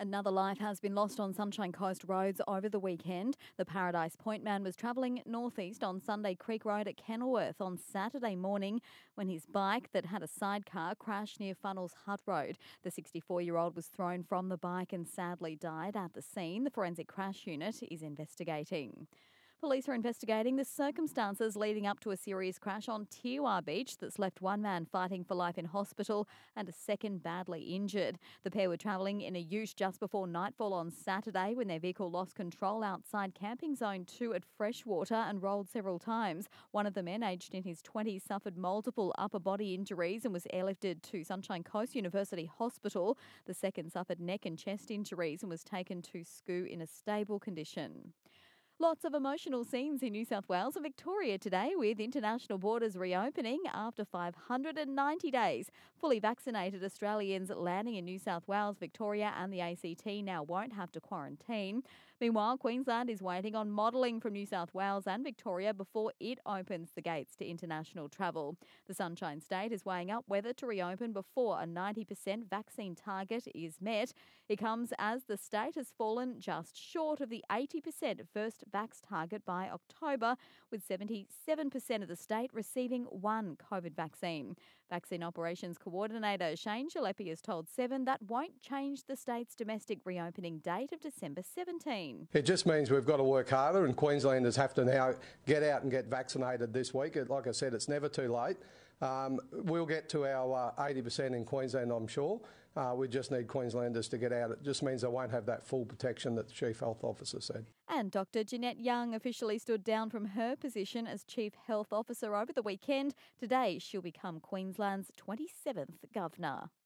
Another life has been lost on Sunshine Coast roads over the weekend. The Paradise Point man was travelling northeast on Sunday Creek Road at Kenilworth on Saturday morning when his bike that had a sidecar crashed near Funnels Hut Road. The 64 year old was thrown from the bike and sadly died at the scene. The forensic crash unit is investigating. Police are investigating the circumstances leading up to a serious crash on Teewah Beach that's left one man fighting for life in hospital and a second badly injured. The pair were travelling in a ute just before nightfall on Saturday when their vehicle lost control outside Camping Zone 2 at Freshwater and rolled several times. One of the men, aged in his 20s, suffered multiple upper body injuries and was airlifted to Sunshine Coast University Hospital. The second suffered neck and chest injuries and was taken to SCOO in a stable condition. Lots of emotional scenes in New South Wales and Victoria today with international borders reopening after 590 days. Fully vaccinated Australians landing in New South Wales, Victoria, and the ACT now won't have to quarantine. Meanwhile, Queensland is waiting on modelling from New South Wales and Victoria before it opens the gates to international travel. The Sunshine State is weighing up whether to reopen before a 90% vaccine target is met. It comes as the state has fallen just short of the 80% first vax target by October, with 77% of the state receiving one COVID vaccine. Vaccine Operations Coordinator Shane Gillespie has told Seven that won't change the state's domestic reopening date of December 17. It just means we've got to work harder, and Queenslanders have to now get out and get vaccinated this week. Like I said, it's never too late. Um, we'll get to our uh, 80% in Queensland, I'm sure. Uh, we just need Queenslanders to get out. It just means they won't have that full protection that the Chief Health Officer said. And Dr. Jeannette Young officially stood down from her position as Chief Health Officer over the weekend. Today, she'll become Queensland's 27th Governor.